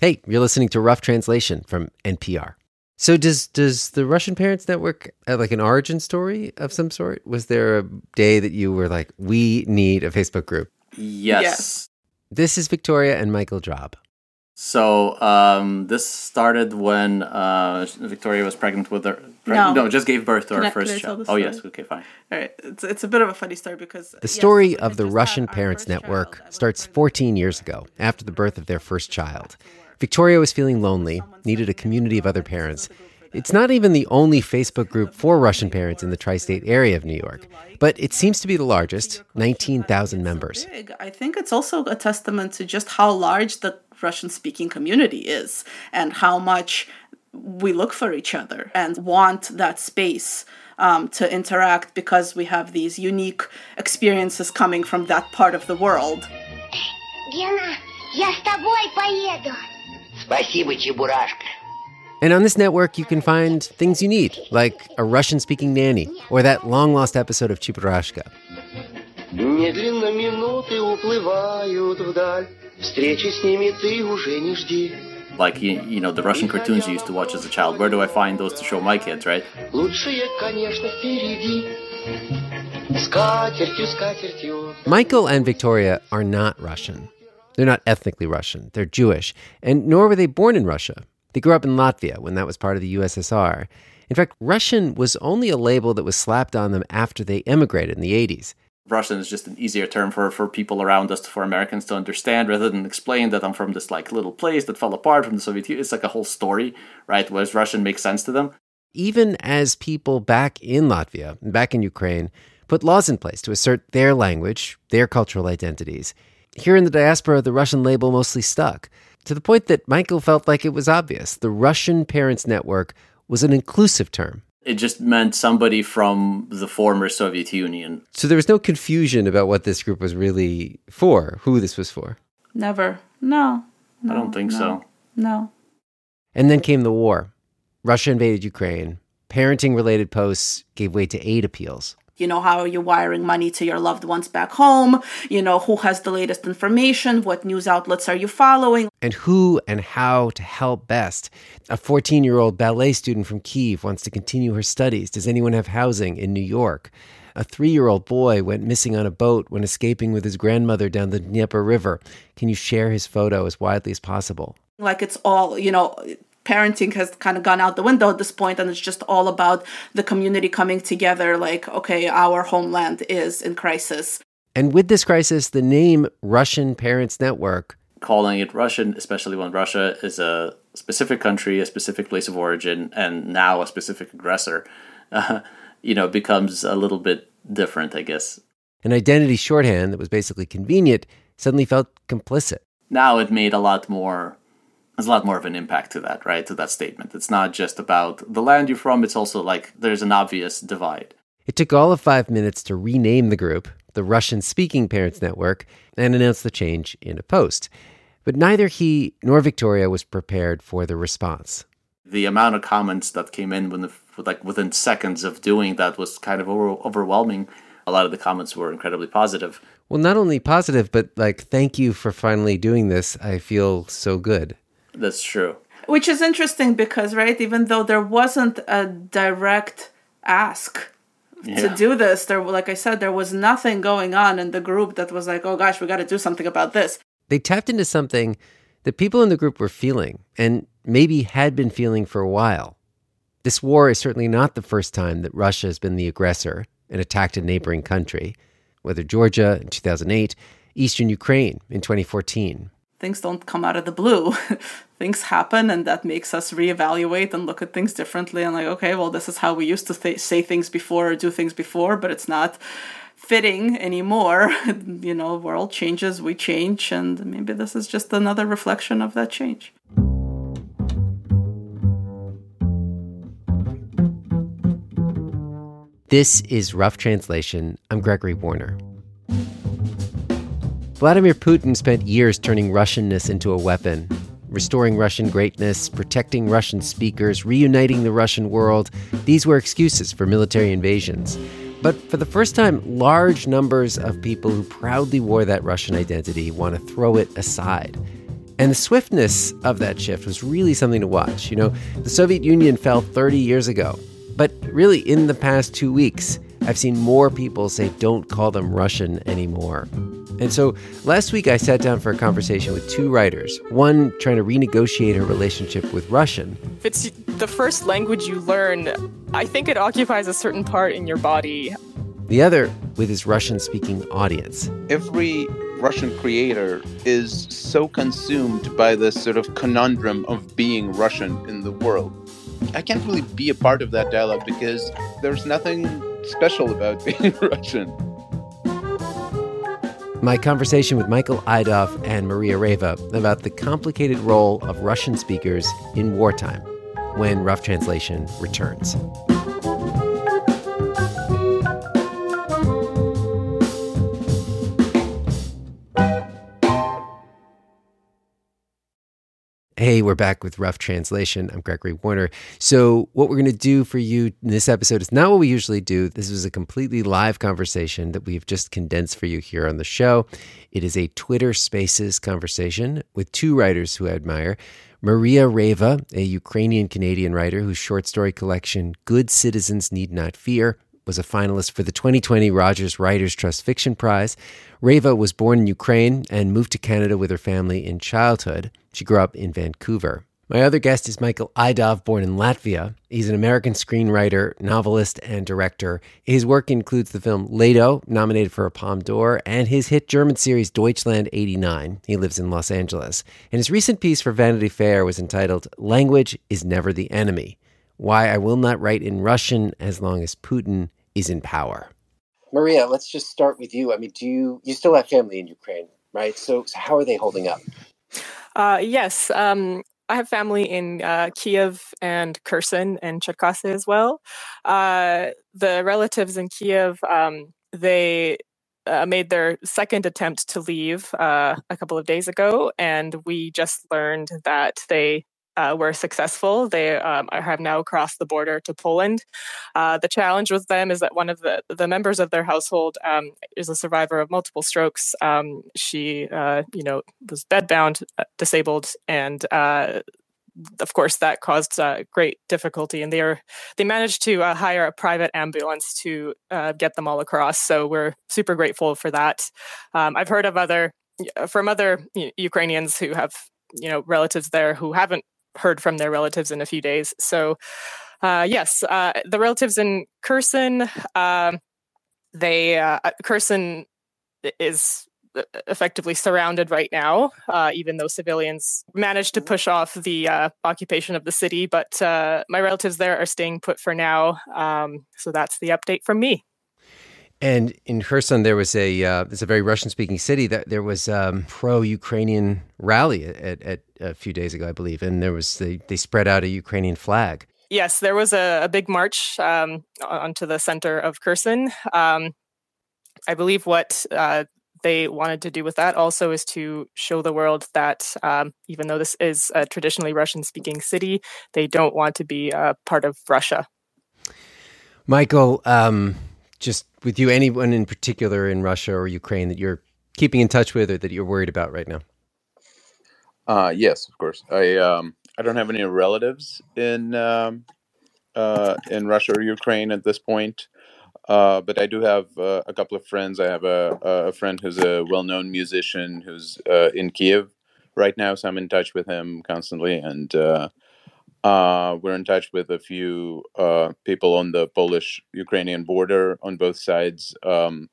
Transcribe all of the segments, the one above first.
Hey, you're listening to Rough Translation from NPR. So does does the Russian Parents Network have like an origin story of some sort? Was there a day that you were like, we need a Facebook group? Yes. Yes. This is Victoria and Michael Drob. So um, this started when uh, Victoria was pregnant with her. No. no, just gave birth to Can her I- can first I tell child. the Oh yes, okay, fine. All right, it's it's a bit of a funny story because The story of the Russian Parents Network starts 14 years ago, after the birth of their first child. Victoria was feeling lonely, needed a community of other parents. It's not even the only Facebook group for Russian parents in the tri state area of New York, but it seems to be the largest 19,000 members. Big. I think it's also a testament to just how large the Russian speaking community is and how much we look for each other and want that space um, to interact because we have these unique experiences coming from that part of the world. Гена, я с тобой поеду. Спасибо, Чебурашка. And on this network, you can find things you need, like a Russian speaking nanny or that long lost episode of Chiburashka. Медленно минуты уплывают вдаль. Встречи с ними ты уже не жди. Like you, you know, the Russian cartoons you used to watch as a child. Where do I find those to show my kids, right? Лучшее, конечно, впереди. Скатертью, скатертью. Michael and Victoria are not Russian. They're not ethnically Russian. They're Jewish. And nor were they born in Russia. They grew up in Latvia when that was part of the USSR. In fact, Russian was only a label that was slapped on them after they emigrated in the 80s. Russian is just an easier term for, for people around us, for Americans to understand, rather than explain that I'm from this like little place that fell apart from the Soviet Union. It's like a whole story, right? Whereas Russian makes sense to them. Even as people back in Latvia and back in Ukraine put laws in place to assert their language, their cultural identities, here in the diaspora, the Russian label mostly stuck, to the point that Michael felt like it was obvious. The Russian Parents Network was an inclusive term. It just meant somebody from the former Soviet Union. So there was no confusion about what this group was really for, who this was for. Never. No. I don't think no, so. No. And then came the war. Russia invaded Ukraine. Parenting related posts gave way to aid appeals. You know, how are you wiring money to your loved ones back home? You know, who has the latest information? What news outlets are you following? And who and how to help best. A 14 year old ballet student from Kiev wants to continue her studies. Does anyone have housing in New York? A three year old boy went missing on a boat when escaping with his grandmother down the Dnieper River. Can you share his photo as widely as possible? Like it's all, you know, parenting has kind of gone out the window at this point and it's just all about the community coming together like okay our homeland is in crisis And with this crisis, the name Russian Parents Network Calling it Russian, especially when Russia is a specific country, a specific place of origin, and now a specific aggressor, uh, you know, becomes a little bit different, I guess. an identity shorthand that was basically convenient, suddenly felt complicit. Now it made a lot more. There's a lot more of an impact to that, right? To that statement. It's not just about the land you're from. It's also like there's an obvious divide. It took all of five minutes to rename the group, the Russian Speaking Parents Network, and announce the change in a post. But neither he nor Victoria was prepared for the response. The amount of comments that came in when the, like within seconds of doing that was kind of over, overwhelming. A lot of the comments were incredibly positive. Well, not only positive, but like, thank you for finally doing this. I feel so good. That's true. which is interesting because right even though there wasn't a direct ask to do this there like i said there was nothing going on in the group that was like oh gosh we got to do something about this They tapped into something that people in the group were feeling and maybe had been feeling for a while. This war is certainly not the first time that Russia has been the aggressor and attacked a neighboring country, whether Georgia in 2008, Eastern Ukraine in 2014. Things don't come out of the blue things happen and that makes us reevaluate and look at things differently and like okay well this is how we used to th- say things before or do things before but it's not fitting anymore you know world changes we change and maybe this is just another reflection of that change This is Rough Translation. I'm Gregory Warner. Vladimir Putin spent years turning Russianness into a weapon, restoring Russian greatness, protecting Russian speakers, reuniting the Russian world. These were excuses for military invasions. But for the first time, large numbers of people who proudly wore that Russian identity want to throw it aside. And the swiftness of that shift was really something to watch. You know, the Soviet Union fell 30 years ago. But really, in the past two weeks, I've seen more people say don't call them Russian anymore. And so last week I sat down for a conversation with two writers, one trying to renegotiate her relationship with Russian. If it's the first language you learn, I think it occupies a certain part in your body. The other with his Russian speaking audience. Every Russian creator is so consumed by this sort of conundrum of being Russian in the world. I can't really be a part of that dialogue because there's nothing special about being Russian. My conversation with Michael Idov and Maria Reva about the complicated role of Russian speakers in wartime when Rough Translation returns. Hey, we're back with Rough Translation. I'm Gregory Warner. So, what we're going to do for you in this episode is not what we usually do. This is a completely live conversation that we've just condensed for you here on the show. It is a Twitter Spaces conversation with two writers who I admire. Maria Reva, a Ukrainian Canadian writer whose short story collection, Good Citizens Need Not Fear, was a finalist for the 2020 Rogers Writers Trust Fiction Prize. Reva was born in Ukraine and moved to Canada with her family in childhood. She grew up in Vancouver. My other guest is Michael Idov, born in Latvia. He's an American screenwriter, novelist, and director. His work includes the film Leto, nominated for a Palme d'Or, and his hit German series Deutschland 89. He lives in Los Angeles. And his recent piece for Vanity Fair was entitled Language is Never the Enemy Why I Will Not Write in Russian as Long as Putin is in Power. Maria, let's just start with you. I mean, do you you still have family in Ukraine, right? So, so how are they holding up? Uh, yes, um, I have family in uh, Kiev and Kherson and Cherkasy as well. Uh, the relatives in Kiev, um, they uh, made their second attempt to leave uh, a couple of days ago, and we just learned that they uh, were successful. They um, have now crossed the border to Poland. Uh, the challenge with them is that one of the, the members of their household um, is a survivor of multiple strokes. Um, she, uh, you know, was bedbound, uh, disabled, and uh, of course, that caused uh, great difficulty, and they are they managed to uh, hire a private ambulance to uh, get them all across. So we're super grateful for that. Um, I've heard of other from other Ukrainians who have you know relatives there who haven't heard from their relatives in a few days. So, uh, yes, uh, the relatives in Kherson, um, they uh, Kherson is effectively surrounded right now, uh, even though civilians managed to push off the uh, occupation of the city. But uh, my relatives there are staying put for now. Um, so that's the update from me. And in Kherson, there was a uh, it's a very Russian speaking city. That there was um, pro Ukrainian rally at, at, a few days ago, I believe, and there was they they spread out a Ukrainian flag. Yes, there was a, a big march um, onto the center of Kherson. Um, I believe what uh, they wanted to do with that also is to show the world that um, even though this is a traditionally Russian speaking city, they don't want to be a part of Russia. Michael, um, just with you, anyone in particular in Russia or Ukraine that you're keeping in touch with or that you're worried about right now? Uh, yes, of course. I um, I don't have any relatives in um, uh, in Russia or Ukraine at this point, uh, but I do have uh, a couple of friends. I have a, a friend who's a well-known musician who's uh, in Kiev right now, so I'm in touch with him constantly, and uh, we're in touch with a few uh, people on the Polish Ukrainian border on both sides. Um,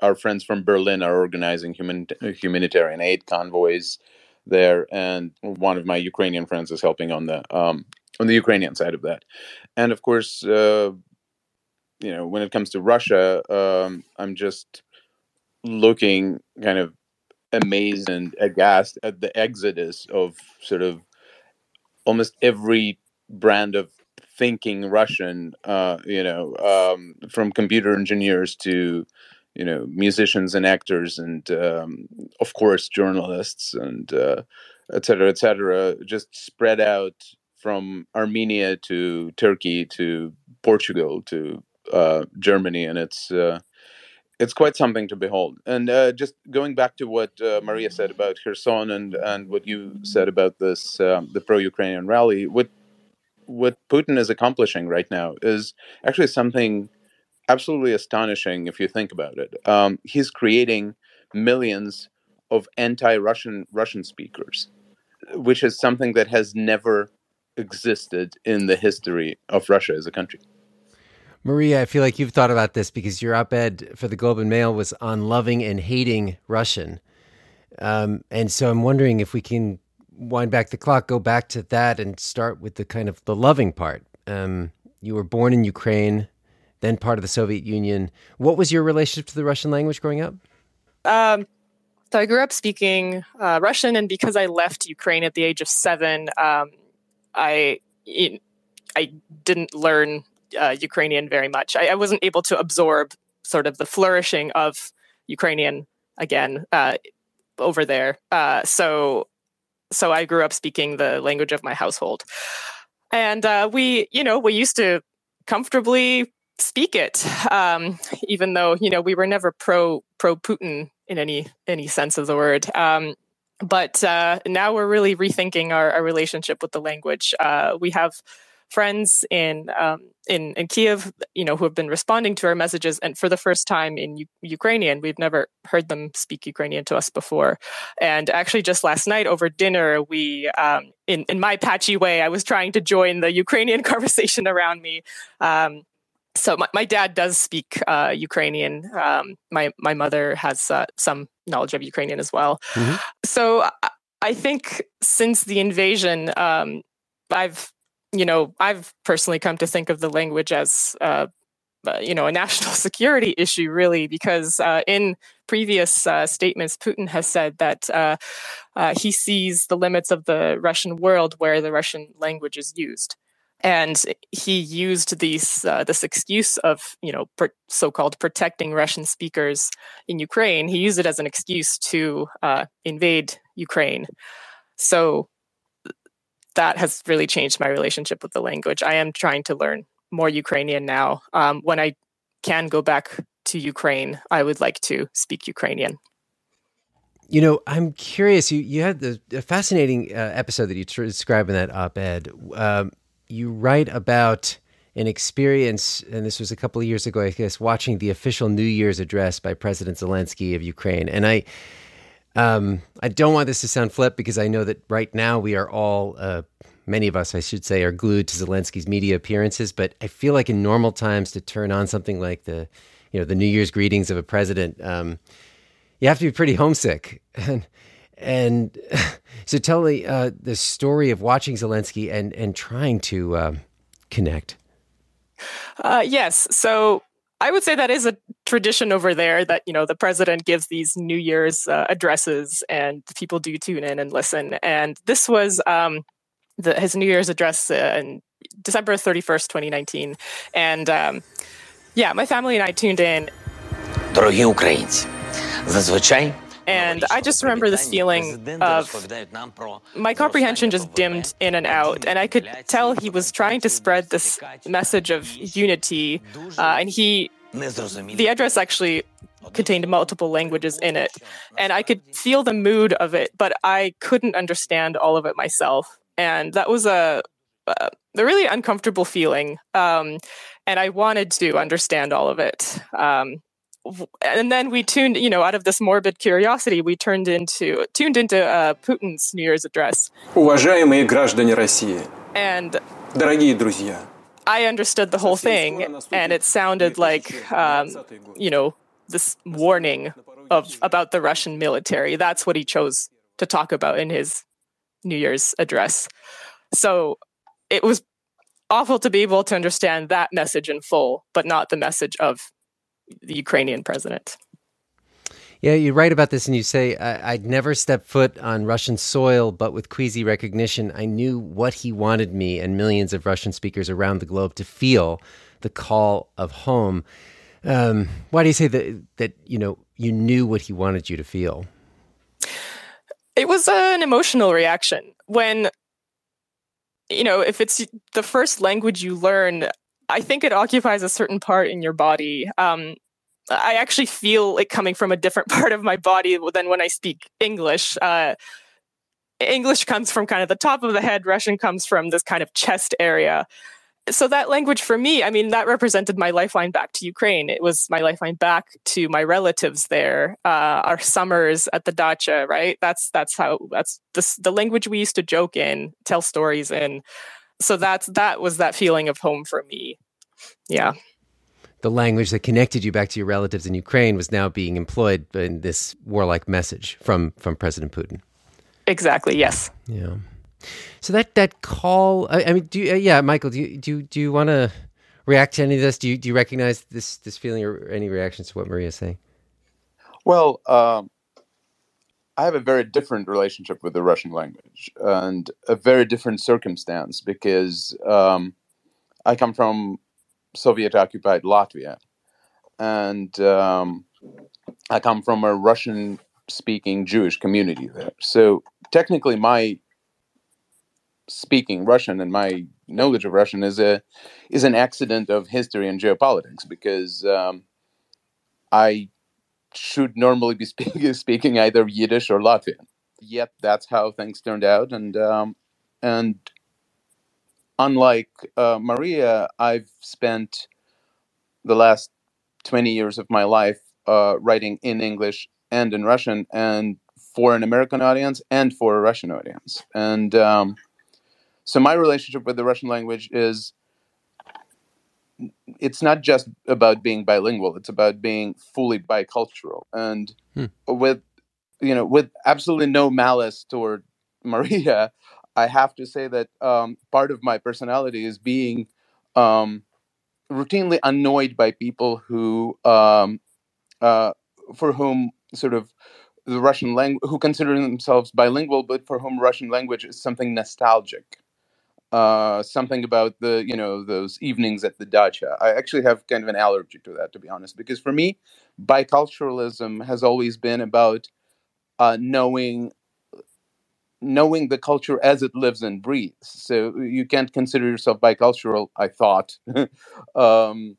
our friends from Berlin are organizing human, humanitarian aid convoys there, and one of my Ukrainian friends is helping on the um, on the Ukrainian side of that. And of course, uh, you know, when it comes to Russia, um, I'm just looking kind of amazed and aghast at the exodus of sort of almost every brand of thinking Russian, uh, you know, um, from computer engineers to, you know, musicians and actors, and um, of course journalists and uh, et cetera, et cetera, just spread out from Armenia to Turkey to Portugal to uh, Germany, and it's uh, it's quite something to behold. And uh, just going back to what uh, Maria said about Kherson and and what you said about this um, the pro-Ukrainian rally, what what Putin is accomplishing right now is actually something absolutely astonishing if you think about it. Um, he's creating millions of anti-Russian Russian speakers, which is something that has never existed in the history of Russia as a country. Maria, I feel like you've thought about this because your op ed for the Globe and Mail was on loving and hating Russian. Um, and so I'm wondering if we can wind back the clock, go back to that, and start with the kind of the loving part. Um, you were born in Ukraine, then part of the Soviet Union. What was your relationship to the Russian language growing up? Um, so I grew up speaking uh, Russian, and because I left Ukraine at the age of seven, um, I I didn't learn uh, Ukrainian very much. I, I, wasn't able to absorb sort of the flourishing of Ukrainian again uh, over there. Uh, so, so I grew up speaking the language of my household, and uh, we, you know, we used to comfortably speak it, um, even though you know we were never pro pro Putin in any any sense of the word. Um, but uh, now we're really rethinking our, our relationship with the language. Uh, we have friends in um, in in Kiev, you know, who have been responding to our messages, and for the first time in U- Ukrainian, we've never heard them speak Ukrainian to us before. And actually, just last night over dinner, we, um, in in my patchy way, I was trying to join the Ukrainian conversation around me. Um, so my, my dad does speak uh, Ukrainian. Um, my my mother has uh, some knowledge of Ukrainian as well. Mm-hmm. So I, I, think since the invasion, um, I've you know, I've personally come to think of the language as, uh, uh, you know, a national security issue, really, because uh, in previous uh, statements, Putin has said that uh, uh, he sees the limits of the Russian world where the Russian language is used. And he used these, this excuse of, you know, so-called protecting Russian speakers in Ukraine. He used it as an excuse to invade Ukraine. So that has really changed my relationship with the language. I am trying to learn more Ukrainian now. Um, when I can go back to Ukraine, I would like to speak Ukrainian. You know, I'm curious. You you had the fascinating uh, episode that you describe in that op-ed. Um, you write about an experience, and this was a couple of years ago, I guess, watching the official New Year's address by President Zelensky of Ukraine, and I um, I don't want this to sound flip because I know that right now we are all, uh, many of us, I should say, are glued to Zelensky's media appearances. But I feel like in normal times to turn on something like the, you know, the New Year's greetings of a president, um, you have to be pretty homesick. And, and so tell me uh, the story of watching Zelensky and and trying to um, connect. Uh, yes. So I would say that is a tradition over there that, you know, the president gives these New Year's uh, addresses and people do tune in and listen. And this was um, the, his New Year's address uh, in December 31st, 2019. And um, yeah, my family and I tuned in. Дорогі українці, зазвичай and I just remember this feeling of my comprehension just dimmed in and out. And I could tell he was trying to spread this message of unity. Uh, and he, the address actually contained multiple languages in it. And I could feel the mood of it, but I couldn't understand all of it myself. And that was a, a really uncomfortable feeling. Um, and I wanted to understand all of it. Um, and then we tuned, you know, out of this morbid curiosity, we turned into tuned into uh, Putin's New Year's address. Уважаемые граждане России. And дорогие друзья. I understood the whole thing, and it sounded like, um, you know, this warning of about the Russian military. That's what he chose to talk about in his New Year's address. So it was awful to be able to understand that message in full, but not the message of the Ukrainian president. Yeah, you write about this and you say, I'd never step foot on Russian soil, but with queasy recognition, I knew what he wanted me and millions of Russian speakers around the globe to feel the call of home. Um, why do you say that, that, you know, you knew what he wanted you to feel? It was an emotional reaction. When, you know, if it's the first language you learn, I think it occupies a certain part in your body. Um, I actually feel it coming from a different part of my body than when I speak English. Uh, English comes from kind of the top of the head, Russian comes from this kind of chest area. So that language for me, I mean, that represented my lifeline back to Ukraine. It was my lifeline back to my relatives there, uh, our summers at the dacha, right? That's that's how that's the the language we used to joke in, tell stories in. So that's that was that feeling of home for me. Yeah the language that connected you back to your relatives in Ukraine was now being employed in this warlike message from from President Putin. Exactly. Yes. Yeah. So that that call. I, I mean, do you, uh, yeah, Michael, do you do do you want to react to any of this? Do you do you recognize this this feeling or any reactions to what Maria is saying? Well, um, I have a very different relationship with the Russian language and a very different circumstance because um, I come from Soviet occupied Latvia. And um, I come from a Russian speaking Jewish community there. So technically, my speaking Russian and my knowledge of Russian is a is an accident of history and geopolitics because um, I should normally be speaking speaking either Yiddish or Latvian. Yet that's how things turned out, and um, and unlike uh, Maria, I've spent the last 20 years of my life uh, writing in English and in Russian, and for an American audience and for a Russian audience. And um, so my relationship with the Russian language is it's not just about being bilingual it's about being fully bicultural and hmm. with you know with absolutely no malice toward maria I have to say that um, part of my personality is being um, routinely annoyed by people who, um, uh, for whom sort of the Russian language, who consider themselves bilingual, but for whom Russian language is something nostalgic. Uh, something about the you know those evenings at the dacha. I actually have kind of an allergy to that, to be honest, because for me, biculturalism has always been about uh, knowing knowing the culture as it lives and breathes. So you can't consider yourself bicultural, I thought, um,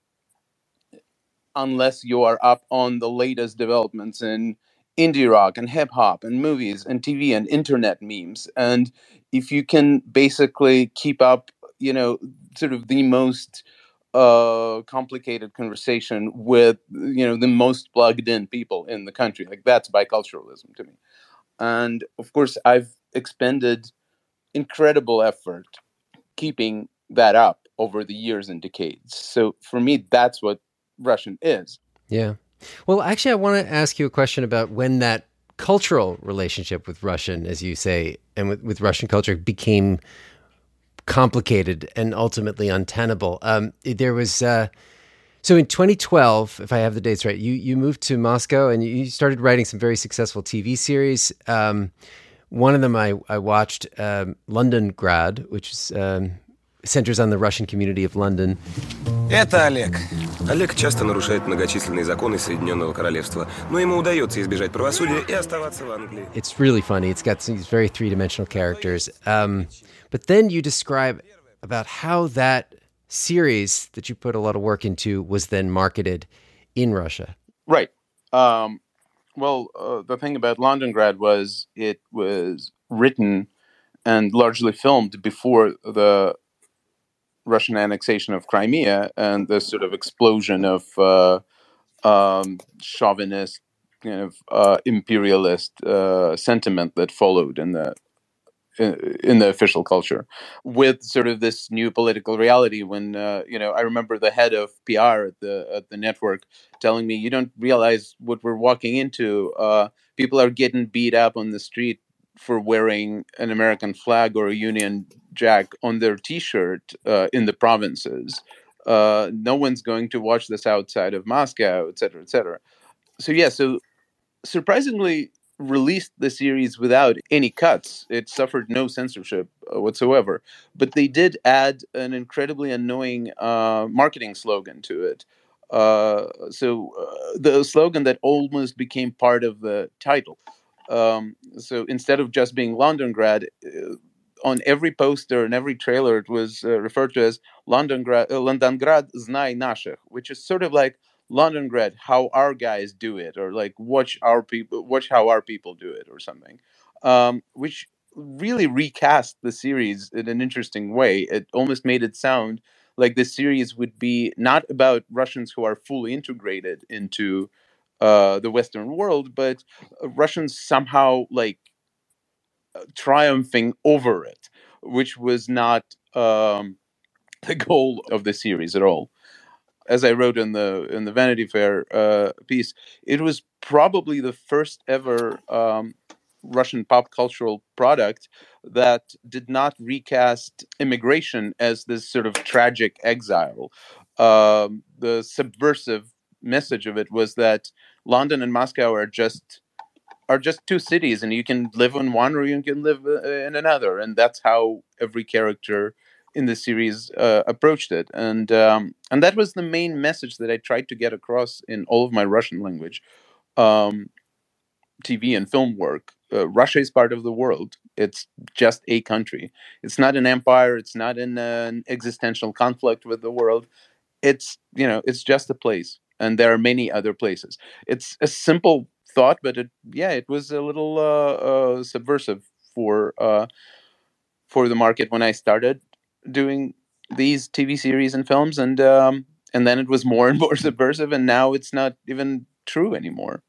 unless you are up on the latest developments in indie rock and hip hop and movies and TV and internet memes. And if you can basically keep up, you know, sort of the most uh, complicated conversation with, you know, the most plugged in people in the country, like that's biculturalism to me. And of course, I've expended incredible effort keeping that up over the years and decades. So for me, that's what Russian is. Yeah. Well, actually, I want to ask you a question about when that cultural relationship with Russian, as you say, and with, with Russian culture became complicated and ultimately untenable. Um, there was. Uh, so in 2012, if I have the dates right, you you moved to Moscow and you started writing some very successful TV series. Um, one of them I, I watched, um, Londongrad, which is, um, centers on the Russian community of London. Это Олег. Олег часто нарушает многочисленные законы Соединенного Королевства, но ему удается избежать правосудия и оставаться в Англии. It's really funny. It's got these very three-dimensional characters. Um, but then you describe about how that series that you put a lot of work into was then marketed in Russia. Right. Um, well, uh, the thing about Londongrad was it was written and largely filmed before the Russian annexation of Crimea and the sort of explosion of uh, um, chauvinist, kind of uh, imperialist uh, sentiment that followed in the in the official culture. With sort of this new political reality when uh, you know i remember the head of pr at the at the network telling me you don't realize what we're walking into. Uh, people are getting beat up on the street for wearing an american flag or a union jack on their t-shirt uh, in the provinces uh, no one's going to watch this outside of moscow et cetera et cetera so yeah so surprisingly released the series without any cuts. It suffered no censorship uh, whatsoever. But they did add an incredibly annoying uh, marketing slogan to it. Uh, so uh, the slogan that almost became part of the title. Um, so instead of just being Londongrad, uh, on every poster and every trailer, it was uh, referred to as Londongrad, Londongrad Znai Nashich, which is sort of like Londongrad, how our guys do it, or like watch our people, watch how our people do it, or something, um, which really recast the series in an interesting way. It almost made it sound like the series would be not about Russians who are fully integrated into uh, the Western world, but Russians somehow like triumphing over it, which was not um, the goal of the series at all. As I wrote in the in the Vanity Fair uh, piece, it was probably the first ever um, Russian pop cultural product that did not recast immigration as this sort of tragic exile. Um, the subversive message of it was that London and Moscow are just are just two cities, and you can live in one or you can live uh, in another, and that's how every character in the series uh, approached it, and um, and that was the main message that I tried to get across in all of my Russian language um, TV and film work. Uh, Russia is part of the world. It's just a country. It's not an empire. It's not in an existential conflict with the world. It's you know, it's just a place, and there are many other places. It's a simple thought, but it yeah, it was a little uh, uh, subversive for uh, for the market when I started doing these TV series and films, and um, and then it was more and more subversive, and now it's not even true anymore.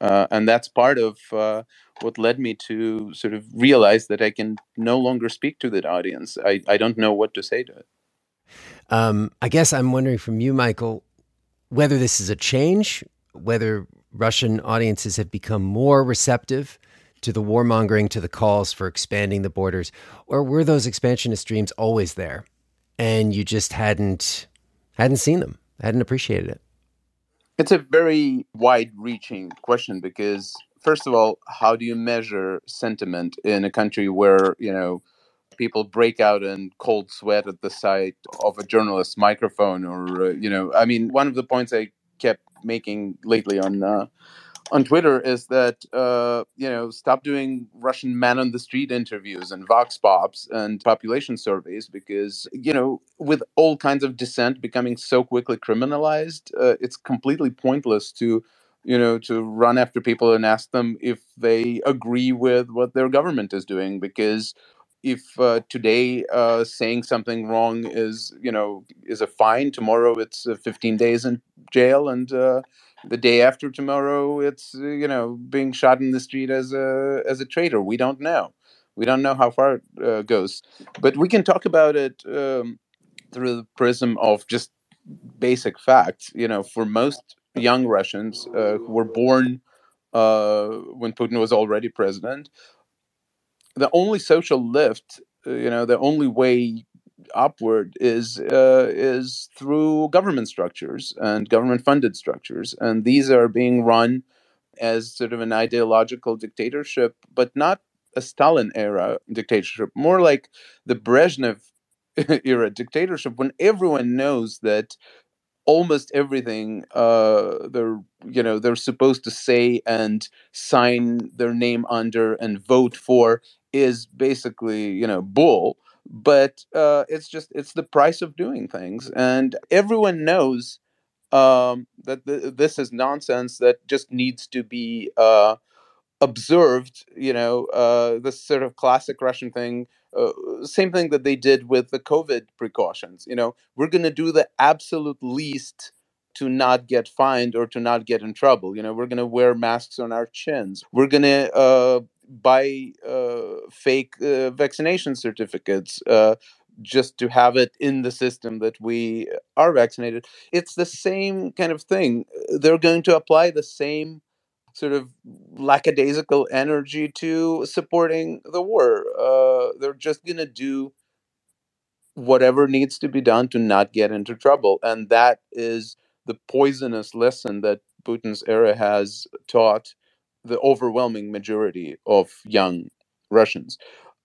Uh, and that's part of uh, what led me to sort of realize that I can no longer speak to that audience. I, I don't know what to say to it. Um, I guess I'm wondering from you, Michael, whether this is a change, whether Russian audiences have become more receptive to the warmongering, to the calls for expanding the borders, or were those expansionist dreams always there, and you just hadn't hadn't seen them, hadn't appreciated it? It's a very wide-reaching question because, first of all, how do you measure sentiment in a country where you know people break out in cold sweat at the sight of a journalist's microphone, or uh, you know, I mean, one of the points I kept making lately on uh, on Twitter is that uh, you know stop doing Russian man on the street interviews and vox pops and population surveys because you know with all kinds of dissent becoming so quickly criminalized, uh, it's completely pointless to you know to run after people and ask them if they agree with what their government is doing because if uh, today uh, saying something wrong is you know is a fine tomorrow it's uh, 15 days in jail and uh, the day after tomorrow it's uh, you know being shot in the street as a as a traitor. We don't know. We don't know how far it uh, goes. But we can talk about it um, through the prism of just basic facts. You know for most young russians who were born when putin was already president the only social lift, uh, you know, the only way upward is uh, is through government structures and government funded structures, and these are being run as sort of an ideological dictatorship, but not a Stalin era dictatorship, more like the Brezhnev era dictatorship, when everyone knows that almost everything uh, they're you know they're supposed to say and sign their name under and vote for is basically you know bull but uh, it's just it's the price of doing things and everyone knows um, that th- this is nonsense that just needs to be uh, observed you know uh, this sort of classic russian thing uh, same thing that they did with the covid precautions you know we're going to do the absolute least to not get fined or to not get in trouble you know we're going to wear masks on our chins we're going to uh, buy uh, fake uh, vaccination certificates uh, just to have it in the system that we are vaccinated. It's the same kind of thing. They're going to apply the same sort of lackadaisical energy to supporting the war. Uh, they're just going to do whatever needs to be done to not get into trouble. And that is the poisonous lesson that Putin's era has taught the overwhelming majority of young Russians.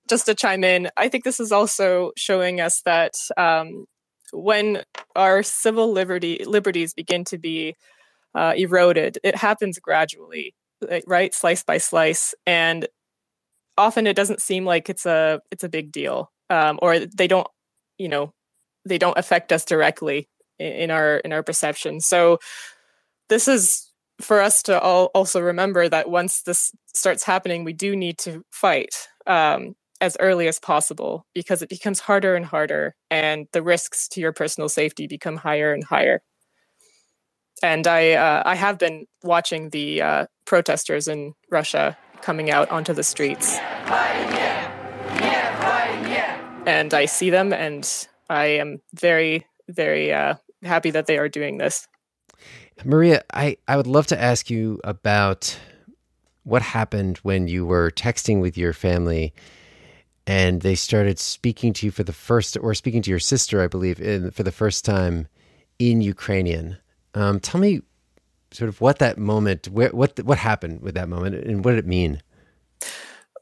Just to chime in, I think this is also showing us that um, when our civil liberty liberties begin to be uh, eroded, it happens gradually, right, slice by slice, and often it doesn't seem like it's a it's a big deal, um, or they don't, you know, they don't affect us directly in our in our perception. So this is for us to all also remember that once this starts happening, we do need to fight um, as early as possible because it becomes harder and harder, and the risks to your personal safety become higher and higher. And I uh, I have been watching the uh, protesters in Russia coming out onto the streets, and I see them, and I am very very uh, happy that they are doing this. Maria, I, I would love to ask you about what happened when you were texting with your family and they started speaking to you for the first, or speaking to your sister, I believe, in, for the first time in Ukrainian. Um, tell me sort of what that moment, where, what, what happened with that moment and what did it mean?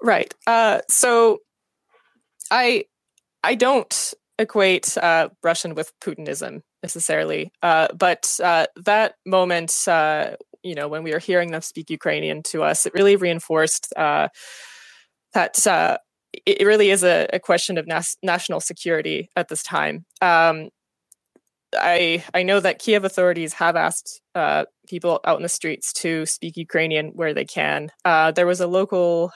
Right. Uh, so I, I don't equate uh, Russian with Putinism necessarily. Uh, but uh, that moment, uh, you know, when we were hearing them speak Ukrainian to us, it really reinforced uh, that uh, it really is a, a question of nas- national security at this time. Um, I I know that Kiev authorities have asked uh, people out in the streets to speak Ukrainian where they can. there was a local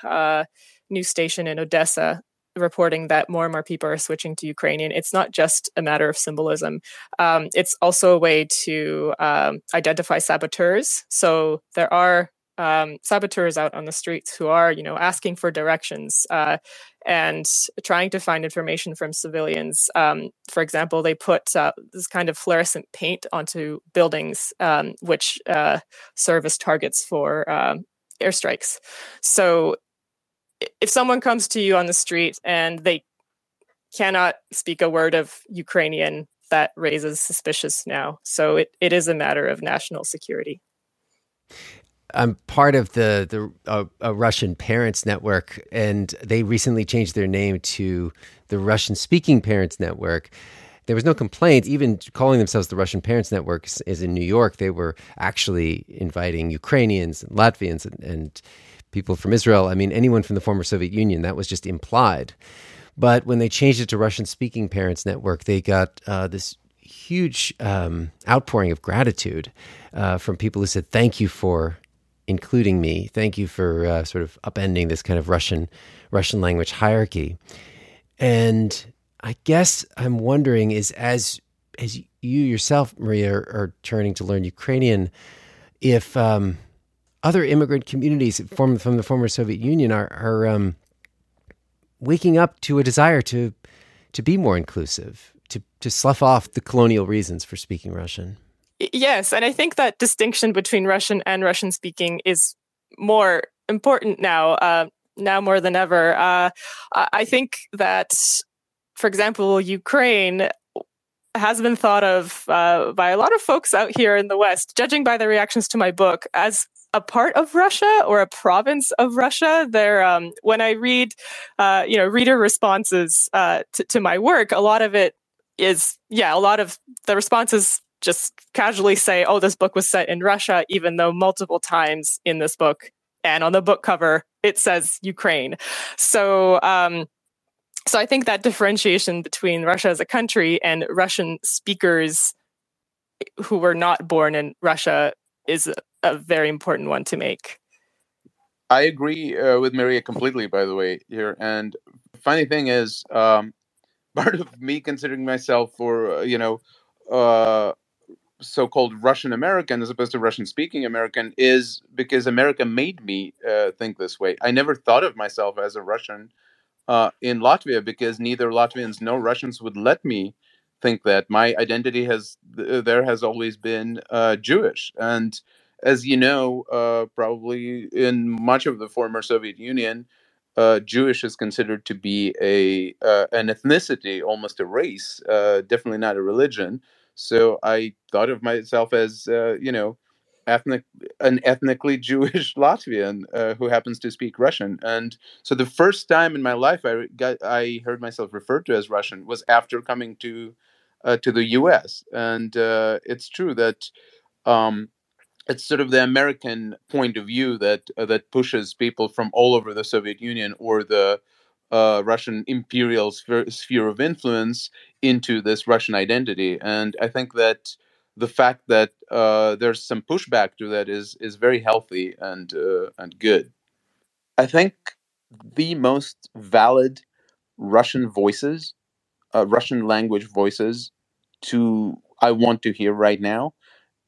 news station in Odessa reporting that more and more people are switching to Ukrainian. It's not just a matter of symbolism. Um, it's also a way to um, identify saboteurs. So there are um, saboteurs out on the streets who are, you know, asking for directions uh, and trying to find information from civilians. Um, for example, they put uh, this kind of fluorescent paint onto buildings, um, which uh, serve as targets for um, airstrikes. So if someone comes to you on the street and they cannot speak a word of Ukrainian, that raises suspicious now. So it, it is a matter of national security. I'm part of the the uh, a Russian Parents Network, and they recently changed their name to the Russian Speaking Parents Network. There was no complaint. Even calling themselves the Russian Parents Network is, in New York. They were actually inviting Ukrainians and Latvians and, and people from Israel. I mean, anyone from the former Soviet Union. That was just implied. But when they changed it to Russian speaking parents network, they got uh, this huge um, outpouring of gratitude uh, from people who said, "Thank you for including me. Thank you for uh, sort of upending this kind of Russian Russian language hierarchy." And I guess I'm wondering is as as you yourself, Maria, are, are turning to learn Ukrainian, if um, other immigrant communities from from the former Soviet Union are are um, waking up to a desire to to be more inclusive, to to slough off the colonial reasons for speaking Russian. Yes, and I think that distinction between Russian and Russian speaking is more important now, uh, now more than ever. Uh, I think that, for example, Ukraine has been thought of uh, by a lot of folks out here in the West, judging by the reactions to my book, as a part of Russia or a province of Russia. There, um, when I read, uh, you know, reader responses uh, to, to my work, a lot of it is, yeah, a lot of the responses just casually say, "Oh, this book was set in Russia," even though multiple times in this book and on the book cover it says Ukraine. So. Um, so I think that differentiation between Russia as a country and Russian speakers who were not born in Russia is a very important one to make. I agree uh, with Maria completely, by the way, here. And funny thing is, um, part of me considering myself for, uh, you know, uh, so called Russian American as opposed to Russian speaking American is because America made me uh, think this way. I never thought of myself as a Russian uh, in Latvia because neither Latvians nor Russians would let me think that. My identity has, there has always been uh, Jewish. And as you know, uh, probably in much of the former Soviet Union, uh, Jewish is considered to be a uh, an ethnicity, almost a race, uh, definitely not a religion. So I thought of myself as uh, you know, ethnic an ethnically Jewish Latvian uh, who happens to speak Russian. And so the first time in my life I got I heard myself referred to as Russian was after coming to to the U.S. And it's true that. Um, it's sort of the American point of view that uh, that pushes people from all over the Soviet Union or the uh, Russian imperial sphere, sphere, of influence into this Russian identity, and I think that the fact that uh, there's some pushback to that is is very healthy and uh, and good. I think the most valid Russian voices, uh, Russian language voices, to I want to hear right now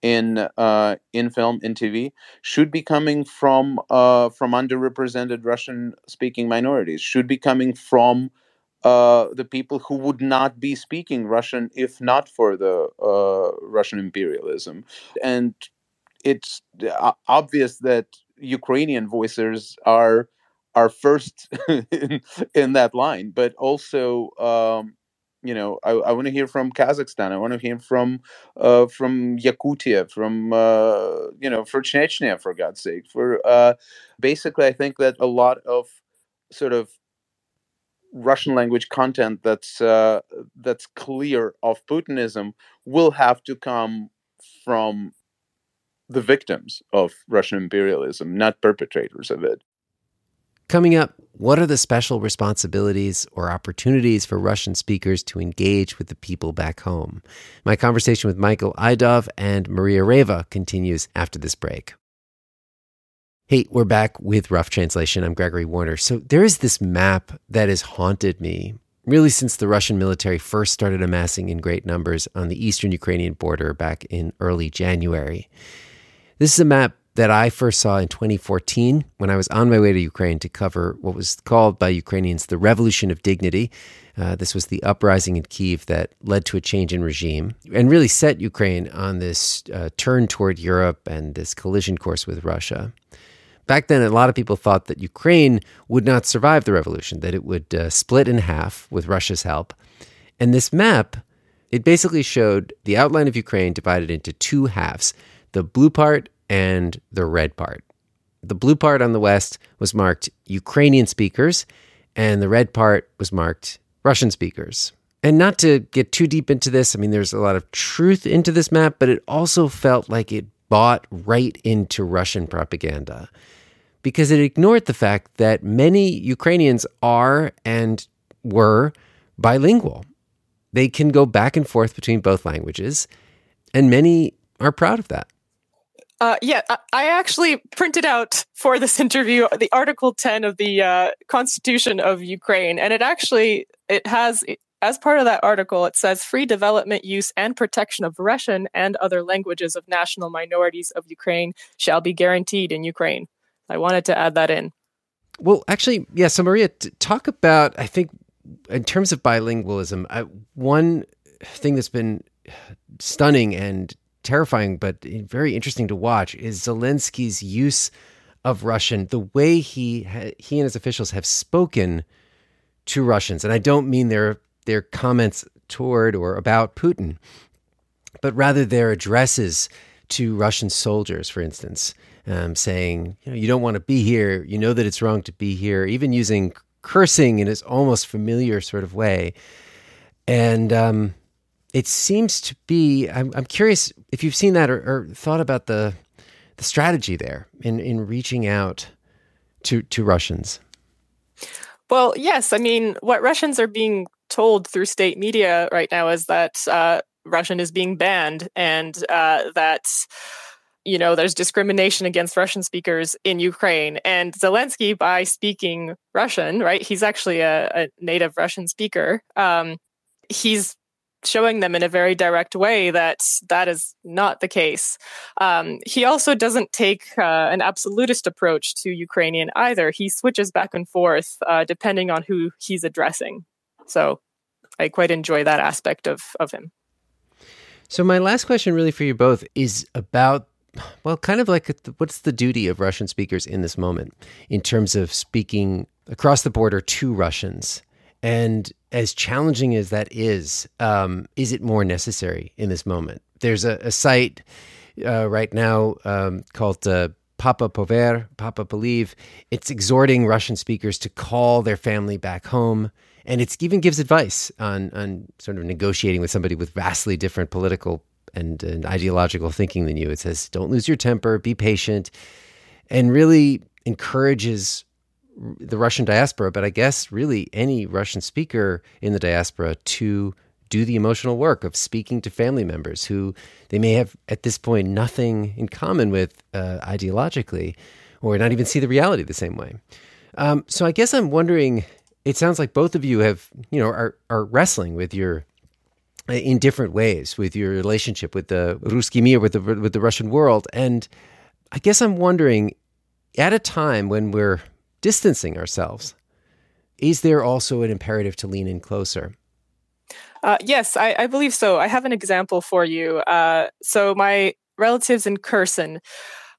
in uh, in film in TV should be coming from uh, from underrepresented Russian speaking minorities. Should be coming from uh, the people who would not be speaking Russian if not for the uh, Russian imperialism. And it's uh, obvious that Ukrainian voices are are first in, in that line, but also um, you know I, I want to hear from Kazakhstan. I want to hear from uh, from Yakutia, from uh, you know for Chechnya, for God's sake. For uh, basically, I think that a lot of sort of Russian language content that's uh, that's clear of Putinism will have to come from the victims of Russian imperialism, not perpetrators of it. Coming up, what are the special responsibilities or opportunities for Russian speakers to engage with the people back home? My conversation with Michael Idov and Maria Reva continues after this break. Hey, we're back with Rough Translation. I'm Gregory Warner. So, there is this map that has haunted me really since the Russian military first started amassing in great numbers on the eastern Ukrainian border back in early January. This is a map that I first saw in 2014 when I was on my way to Ukraine to cover what was called by Ukrainians the Revolution of Dignity. Uh, this was the uprising in Kiev that led to a change in regime and really set Ukraine on this uh, turn toward Europe and this collision course with Russia. Back then, a lot of people thought that Ukraine would not survive the revolution, that it would uh, split in half with Russia's help. And this map, it basically showed the outline of Ukraine divided into two halves the blue part and the red part. The blue part on the west was marked Ukrainian speakers, and the red part was marked Russian speakers. And not to get too deep into this, I mean, there's a lot of truth into this map, but it also felt like it bought right into Russian propaganda because it ignored the fact that many Ukrainians are and were bilingual. They can go back and forth between both languages, and many are proud of that. Uh, yeah, I actually printed out for this interview the Article 10 of the uh, Constitution of Ukraine, and it actually it has as part of that article it says free development, use, and protection of Russian and other languages of national minorities of Ukraine shall be guaranteed in Ukraine. I wanted to add that in. Well, actually, yeah. So Maria, talk about I think in terms of bilingualism, I, one thing that's been stunning and terrifying, but very interesting to watch is Zelensky's use of Russian, the way he he and his officials have spoken to Russians, and I don't mean their their comments toward or about Putin, but rather their addresses to Russian soldiers, for instance, um, saying, you know, you don't want to be here, you know that it's wrong to be here, even using cursing in his almost familiar sort of way, and um, it seems to be. I'm, I'm curious if you've seen that or, or, thought about the the strategy there in in reaching out to to Russians. Well, yes. I mean, what Russians are being told through state media right now is that uh, Russian is being banned and uh, that you know there's discrimination against Russian speakers in Ukraine. And Zelensky, by speaking Russian, right, he's actually a, a native Russian speaker. Um, he's showing them in a very direct way that that is not the case. Um, he also doesn't take uh, an absolutist approach to Ukrainian either. He switches back and forth uh, depending on who he's addressing. So I quite enjoy that aspect of, of him. So, my last question, really, for you both, is about well, kind of like what's the duty of Russian speakers in this moment in terms of speaking across the border to Russians? And as challenging as that is, um, is it more necessary in this moment? There's a, a site uh, right now um, called uh, Papa Pover, Papa Believe. It's exhorting Russian speakers to call their family back home. And it even gives advice on, on sort of negotiating with somebody with vastly different political and, and ideological thinking than you. It says, don't lose your temper, be patient, and really encourages the Russian diaspora, but I guess really any Russian speaker in the diaspora to do the emotional work of speaking to family members who they may have at this point nothing in common with uh, ideologically or not even see the reality the same way. Um, so I guess I'm wondering. It sounds like both of you have, you know, are are wrestling with your in different ways with your relationship with the Ruski Mir, with the with the Russian world, and I guess I'm wondering, at a time when we're distancing ourselves, is there also an imperative to lean in closer? Uh, yes, I, I, believe so. I have an example for you. Uh, so my relatives in Kherson,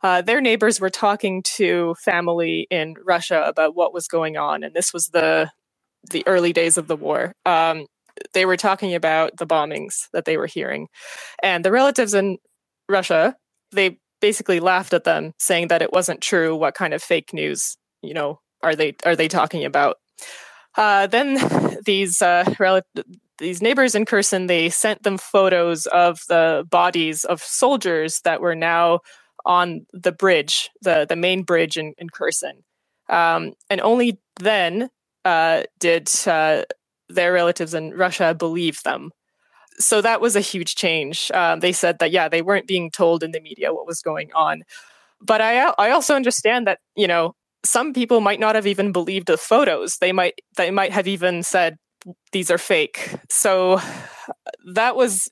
uh, their neighbors were talking to family in Russia about what was going on, and this was the the early days of the war. Um, they were talking about the bombings that they were hearing, and the relatives in Russia they basically laughed at them, saying that it wasn't true. What kind of fake news, you know, are they are they talking about? Uh, then these uh, rel- these neighbors in Kherson they sent them photos of the bodies of soldiers that were now on the bridge, the the main bridge in, in Kherson. Um, and only then uh, did uh, their relatives in Russia believe them. So that was a huge change. Um, they said that yeah, they weren't being told in the media what was going on. But I I also understand that you know some people might not have even believed the photos. They might they might have even said these are fake. So that was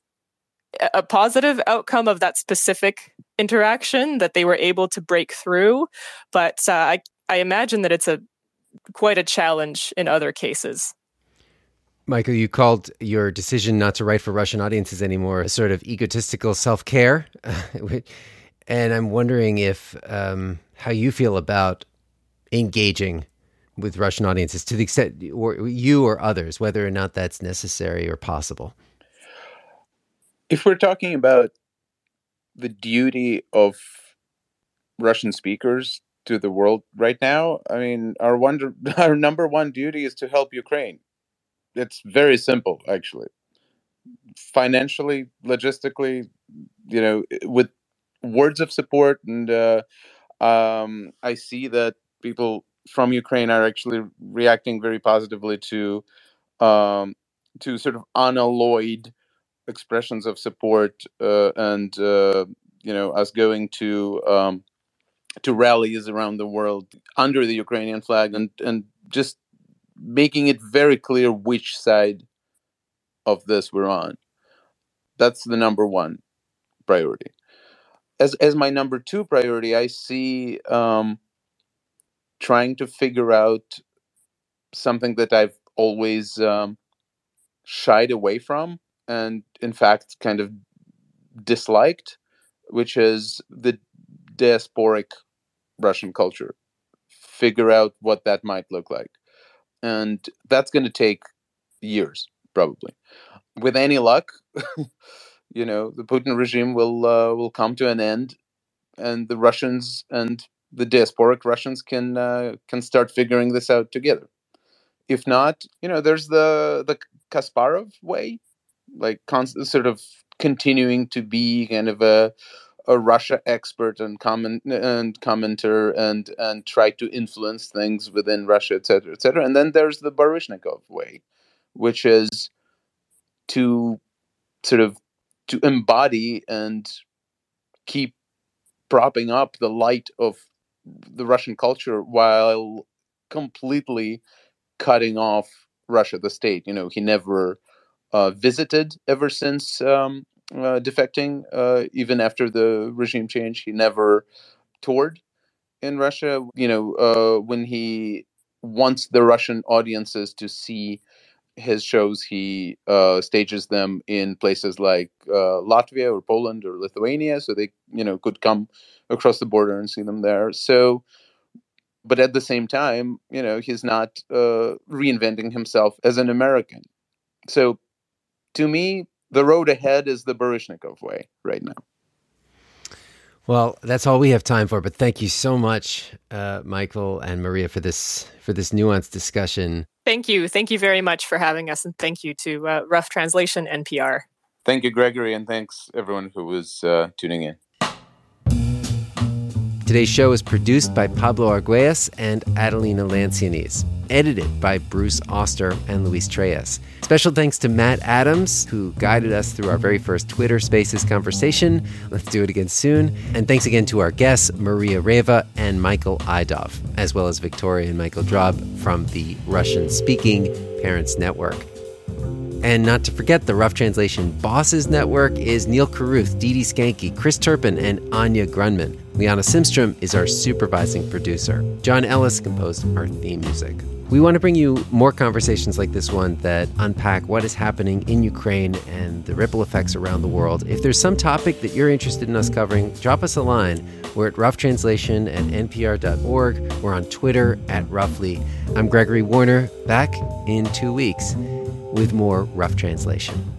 a positive outcome of that specific interaction that they were able to break through. But uh, I, I imagine that it's a quite a challenge in other cases. Michael, you called your decision not to write for Russian audiences anymore a sort of egotistical self care. and I'm wondering if um, how you feel about engaging with Russian audiences to the extent, or you or others, whether or not that's necessary or possible? If we're talking about the duty of Russian speakers to the world right now, I mean, our one, our number one duty is to help Ukraine. It's very simple, actually. Financially, logistically, you know, with words of support, and uh, um, I see that people from Ukraine are actually reacting very positively to um, to sort of unalloyed expressions of support uh, and uh, you know us going to um, to rallies around the world under the Ukrainian flag and and just making it very clear which side of this we're on. That's the number one priority. As as my number two priority, I see um, trying to figure out something that I've always um, shied away from and, in fact, kind of disliked, which is the diasporic Russian culture. Figure out what that might look like. And that's going to take years, probably. With any luck, you know, the Putin regime will uh, will come to an end, and the Russians and the diasporic Russians can uh, can start figuring this out together. If not, you know, there's the the Kasparov way, like sort of continuing to be kind of a a Russia expert and comment and commenter and and try to influence things within Russia, et cetera, et cetera. And then there's the Baryshnikov way, which is to sort of to embody and keep propping up the light of the Russian culture while completely cutting off Russia, the state. You know, he never uh, visited ever since um, uh, defecting, uh, even after the regime change. He never toured in Russia. You know, uh, when he wants the Russian audiences to see his shows, he uh, stages them in places like uh, Latvia or Poland or Lithuania, so they you know could come across the border and see them there. So, but at the same time, you know, he's not uh, reinventing himself as an American. So, to me, the road ahead is the Baryshnikov way right now. Well, that's all we have time for. But thank you so much, uh, Michael and Maria, for this for this nuanced discussion. Thank you, thank you very much for having us, and thank you to uh, Rough Translation NPR. Thank you, Gregory, and thanks everyone who was uh, tuning in. Today's show is produced by Pablo Arguelles and Adelina Lancianese. Edited by Bruce Auster and Luis Trelles. Special thanks to Matt Adams, who guided us through our very first Twitter Spaces conversation. Let's do it again soon. And thanks again to our guests, Maria Reva and Michael Idov, as well as Victoria and Michael Drob from the Russian speaking Parents Network. And not to forget, the Rough Translation Bosses Network is Neal Carruth, Dee Schanche, Chris Turpin, and Anya Grundmann. Liana Simstrom is our supervising producer. John Ellis composed our theme music. We want to bring you more conversations like this one that unpack what is happening in Ukraine and the ripple effects around the world. If there's some topic that you're interested in us covering, drop us a line. We're at roughtranslation at npr.org. We're on Twitter at roughly. I'm Gregory Warner, back in two weeks with more rough translation.